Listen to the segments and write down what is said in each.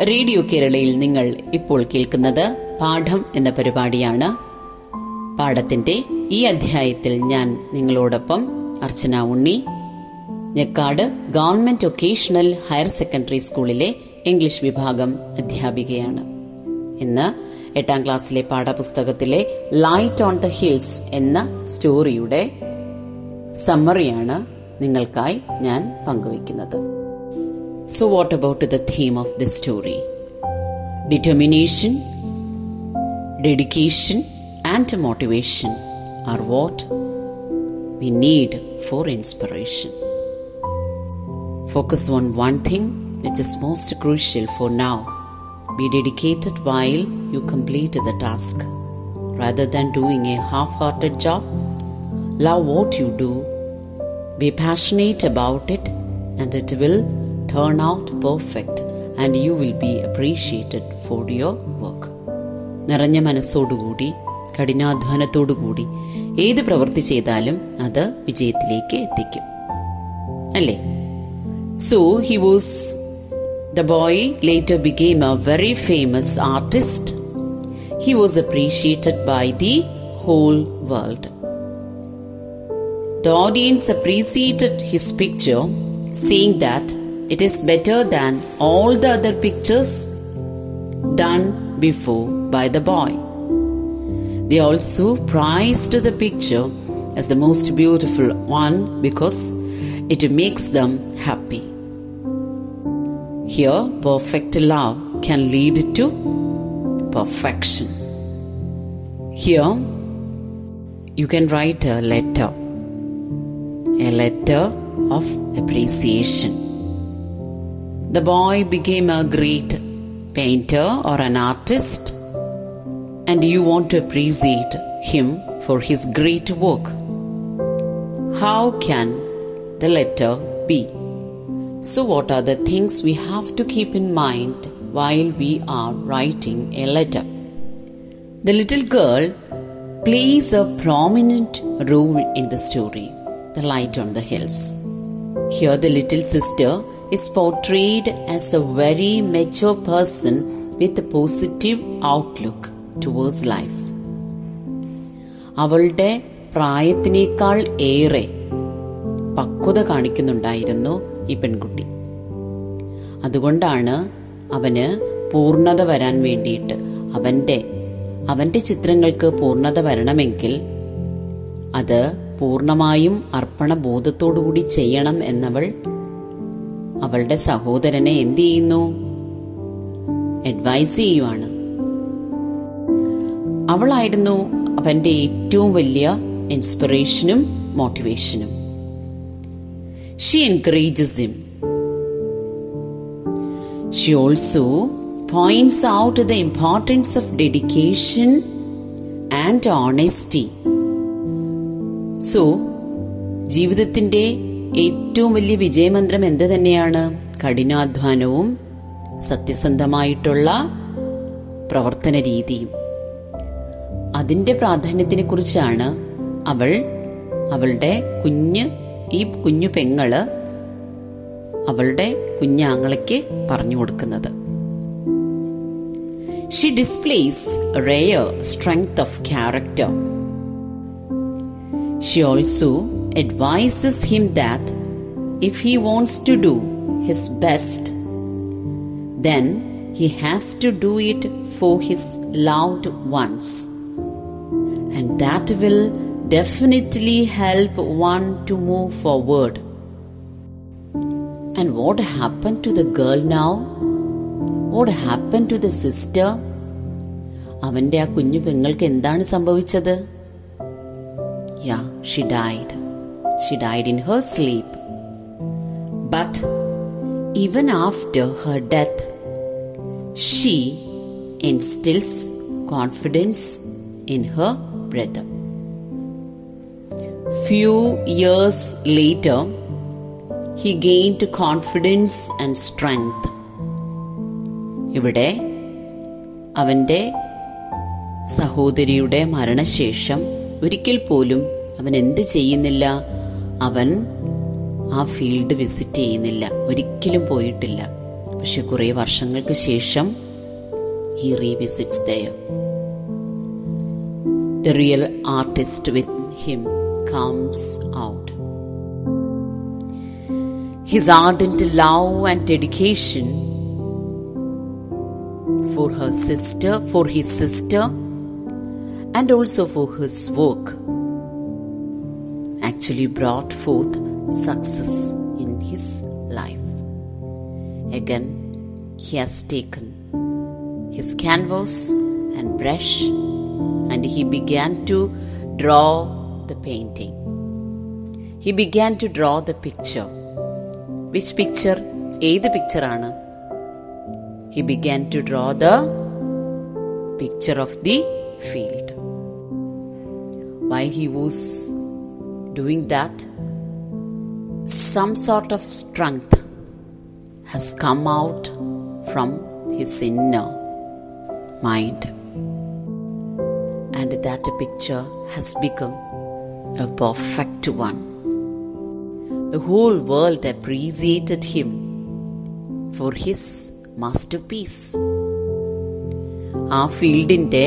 Radio കേരളയിൽ നിങ്ങൾ ഇപ്പോൾ കേൾക്കുന്നത് പാഠം എന്ന പരിപാടിയാണ്. പാഠത്തിന്റെ ഈ അധ്യായത്തിൽ ഞാൻ നിങ്ങളോടൊപ്പം Archana Unni. Njekkad government vocational higher secondary സ്കൂളിലെ ഇംഗ്ലീഷ് വിഭാഗം അധ്യാപികയാണ്. ഇന്ന് എട്ടാം ക്ലാസ്സിലെ പാഠപുസ്തകത്തിലെ ലൈറ്റ് ഓൺ ദ ഹിൽസ് എന്ന സ്റ്റോറിയുടെ സമ്മറിയാണ് നിങ്ങൾക്കായി ഞാൻ പങ്കുവയ്ക്കുന്നത്. So, what about the theme of this story? Determination, dedication, and motivation are what we need for inspiration. Focus on one thing which is most crucial for now. Be dedicated while you complete the task. Rather than doing a half hearted job, love what you do, be passionate about it, and it will turn out perfect and you will be appreciated for your work. നിറഞ്ഞ മനസ്സോടുകൂടി കഠിനാധ്വാനത്തോടുകൂടി ഏത് പ്രവൃത്തി ചെയ്താലും അത് വിജയത്തിലേക്ക് എത്തിക്കും. അല്ലേ? So he was the boy later became a very famous artist he was appreciated by the whole world the audience appreciated his picture seeing that it is better than all the other pictures done before by the boy. They also prized the picture as the most beautiful one because it makes them happy. Here, perfect love can lead to perfection. Here, you can write a letter, a letter of appreciation. The boy became a great painter or an artist, and you want to appreciate him for his great work. How can the letter be? So, what are the things we have to keep in mind while we are writing a letter? The little girl plays a prominent role in the story, The Light on the Hills. Here, the little sister is portrayed as a very mature person with a positive outlook towards life. അവളുടെ പ്രായത്തിനേക്കാൾ ഏറെ പക്വത കാണിക്കുന്നുണ്ടായിരുന്നു ഈ പെൺകുട്ടി അതുകൊണ്ടാണ് അവന് പൂർണത വരാൻ വേണ്ടിയിട്ട് അവന്റെ അവന്റെ ചിത്രങ്ങൾക്ക് പൂർണത വരണമെങ്കിൽ അത് പൂർണമായും അർപ്പണബോധത്തോടുകൂടി ചെയ്യണം എന്നവൾ അവളുടെ സഹോദരനെ എന്ത് ചെയ്യുന്നു? അഡ്വൈസ് ചെയ്യുവാണ്. അവളായിരുന്നു അവന്റെ ഏറ്റവും വലിയ ഇൻസ്പിറേഷനും മോട്ടിവേഷനും she encourages him she also points out the importance of dedication and honesty so ജീവിതത്തിന്റെ ഏറ്റവും വലിയ വിജയമന്ത്രം എന്ത് തന്നെയാണ്? കഠിനാധ്വാനവും സത്യസന്ധമായിട്ടുള്ള പ്രവർത്തന രീതിയും. അതിന്റെ പ്രാധാന്യത്തിനെ കുറിച്ചാണ് അവൾ അവളുടെ കുഞ്ഞ് ഈ കുഞ്ഞു പെങ്ങൾ അവളുടെ കുഞ്ഞാങ്ങളയ്ക്ക് പറഞ്ഞു കൊടുക്കുന്നത്. She displays rare strength of character she also advises him that if he wants to do his best, then he has to do it for his loved ones. And that will definitely help one to move forward. And what happened to the girl now? What happened to the sister? അവന്റെ ആ കുഞ്ഞു പെങ്ങൾക്ക് എന്താണ് സംഭവിച്ചത് Yeah, she died. She died in her sleep. But even after her death, she instills confidence in her brother. Few years later, he gained confidence and strength. ഇവിടെ അവന്റെ സഹോദരിയുടെ മരണശേഷം ഒരിക്കൽ പോലും അവൻ എന്ത് ചെയ്യുന്നില്ല അവൻ ആ ഫീൽഡ് വിസിറ്റ് ചെയ്യുന്നില്ല. ഒരിക്കലും പോയിട്ടില്ല. പക്ഷെ കുറെ വർഷങ്ങൾക്ക് ശേഷം he revisits the real artist with him comes out his art into love and dedication for her sister for his sister and also for his work actually brought forth success in his life. Again, he has taken his canvas and brush and he began to draw the painting. He began to draw the picture. Which picture? ഏത് പിക്ചറാണ് he began to draw the picture of the field while he was doing that some sort of strength has come out from his inner mind. And that picture has become a perfect one. The whole world appreciated him for his masterpiece. ആ ഫീൽഡിൻ്റെ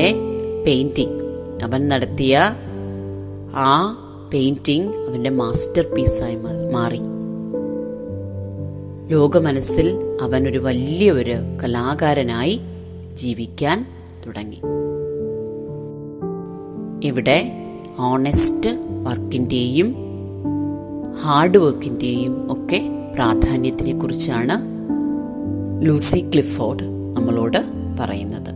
painting അവൻ നടത്തിയ ആ painting അവന്റെ master പീസായി മാറി. ലോകമനസ്സിൽ അവൻ ഒരു വലിയ ഒരു കലാകാരനായി ജീവിക്കാൻ തുടങ്ങി. ഇവിടെ ഓണസ്റ്റ് വർക്കിന്റെയും ഹാർഡ് വർക്കിന്റെയും ഒക്കെ പ്രാധാന്യത്തിനെ കുറിച്ചാണ് ലൂസി ക്ലിഫോർഡ് നമ്മളോട് പറയുന്നത്.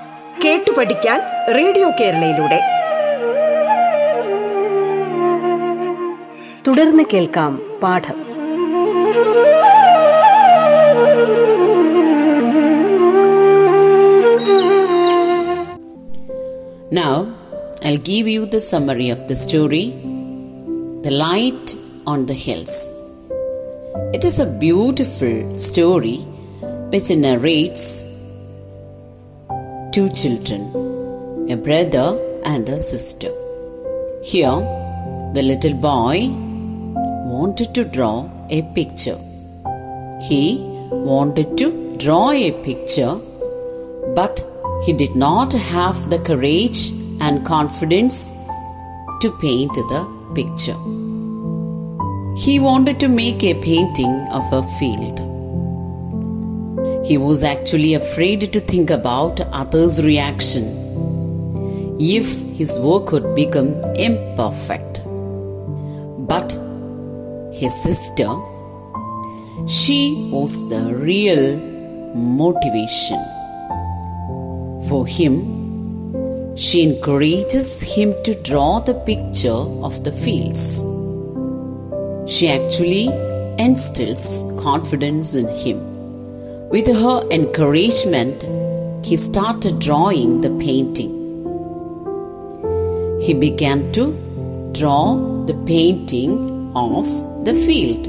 കേട്ടു പഠിക്കാൻ റേഡിയോ കേരളയിലൂടെ തുടർന്ന് കേൾക്കാം പാഠം Now, I'll give you the summary of the story The Light on the Hills. It is a beautiful story which narrates two children, a brother and a sister. Here, the little boy wanted to draw a picture. He wanted to draw a picture, but he did not have the courage and confidence to paint the picture. He wanted to make a painting of a field. He was actually afraid to think about others' reaction if his work would become imperfect. But his sister, she was the real motivation. For him, she encourages him to draw the picture of the fields. She actually instills confidence in him. With her encouragement, he started drawing the painting. He began to draw the painting of the field.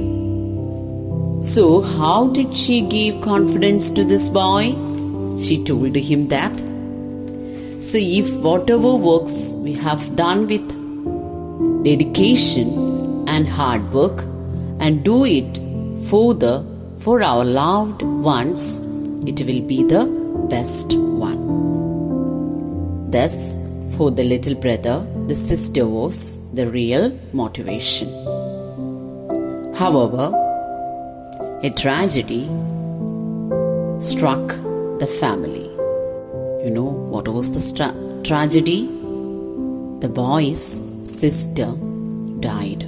So, how did she give confidence to this boy? She told him that. So, if whatever works we have done with dedication and hard work and do it for the for our loved ones, it will be the best one. Thus, for the little brother, the sister was the real motivation. However, a tragedy struck the family. You know what was the tragedy? The boy's sister died.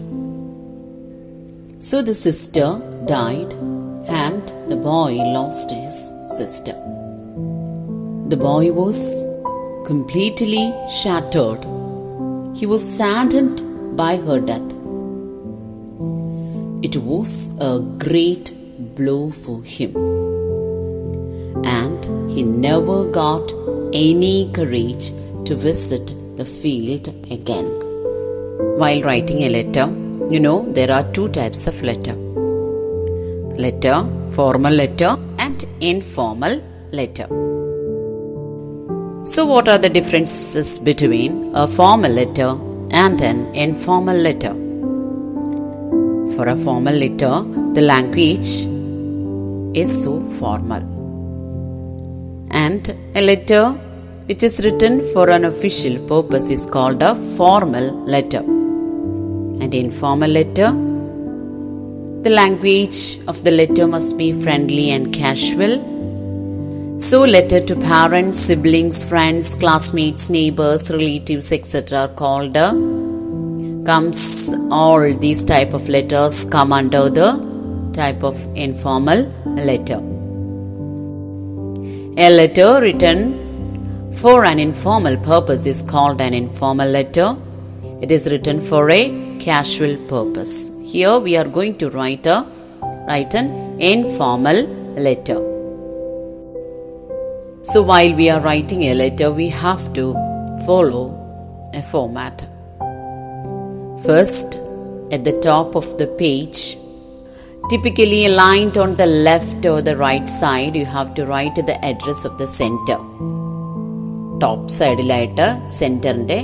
So the sister died and the boy lost his sister. The boy was completely shattered. He was saddened by her death. It was a great blow for him. And he never got any courage to visit the field again. While writing a letter, you know there are two types of letter letter, formal letter, and informal letter. So, what are the differences between a formal letter and an informal letter? For a formal letter, the language is so formal. And a letter which is written for an official purpose is called a formal letter. And informal letter, the language of the letter must be friendly and casual. So, letter to parents, siblings, friends, classmates, neighbors, relatives, etc. are called uh, comes all these type of letters come under the type of informal letter. A letter written for an informal purpose is called an informal letter. It is written for a casual purpose Here we are going to write a write an informal letter. So while we are writing a letter, we have to follow a format. First, at the top of the page, typically aligned on the left or the right side, you have to write the address of the center. Top സൈഡിലായിട്ട് സെന്ററിന്റെ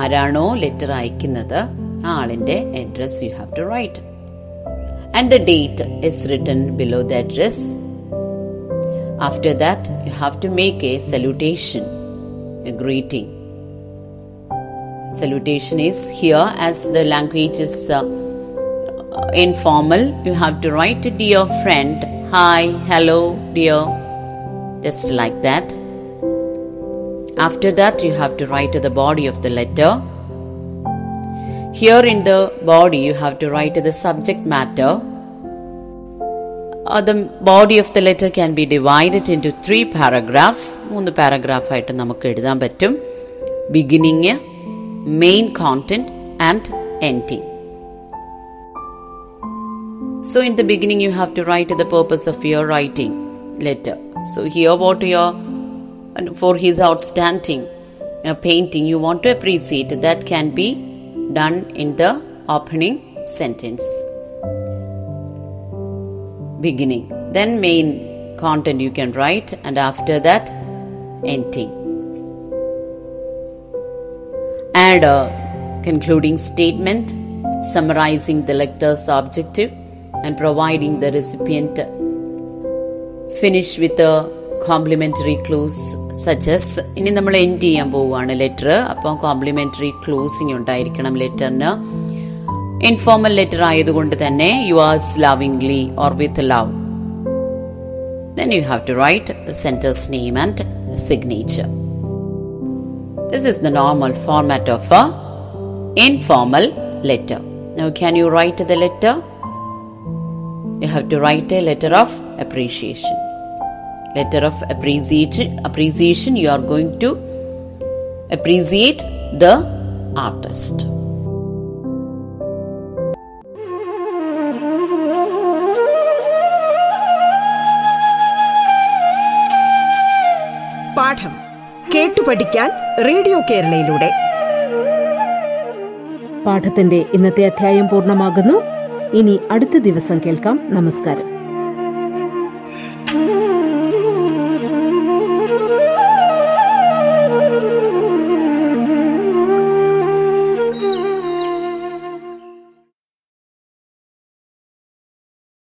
ആരാണോ letter അയക്കുന്നത് ആ ആളിന്റെ address you have to write and the date is written below the address after that you have to make a salutation a greeting salutation is here as the language is uh, informal you have to write dear friend hi hello dear just like that after that you have to write the body of the letter here in the body you have to write the subject matter Uh, the body of the letter can be divided into three paragraphs മൂന്ന് paragraph ആയിട്ട് നമുക്ക് എഴുതാൻ പറ്റും beginning main content and ending. So, in the beginning, you have to write the purpose of your writing letter. So, here, what your for his outstanding uh, painting, you want to appreciate that can be done in the opening sentence. Beginning, then main content you can write, and after that, ending add a concluding statement summarizing the lectur's objective and providing the recipient finish with a complimentary close സജസ് ഇനി നമ്മൾ end ചെയ്യാൻ പോവുകയാണ് letter അപ്പോൾ complementary ക്ലൂസിങ് ഉണ്ടായിരിക്കണം ലെറ്ററിന് informal letter ആയതുകൊണ്ട് തന്നെ yours lovingly or with love you have to write the center's name and signature this is the normal format of a informal letter. Can you write the letter? You have to write a letter of appreciation. Letter of appreciation. Appreciation. You are going to appreciate the artist. പാഠം കേട്ടു പഠിക്കാൻ radio കേരളയിലൂടെ പാഠത്തിന്റെ ഇന്നത്തെ അധ്യായം പൂർണമാകുന്നു ഇനി അടുത്ത ദിവസം കേൾക്കാം നമസ്കാരം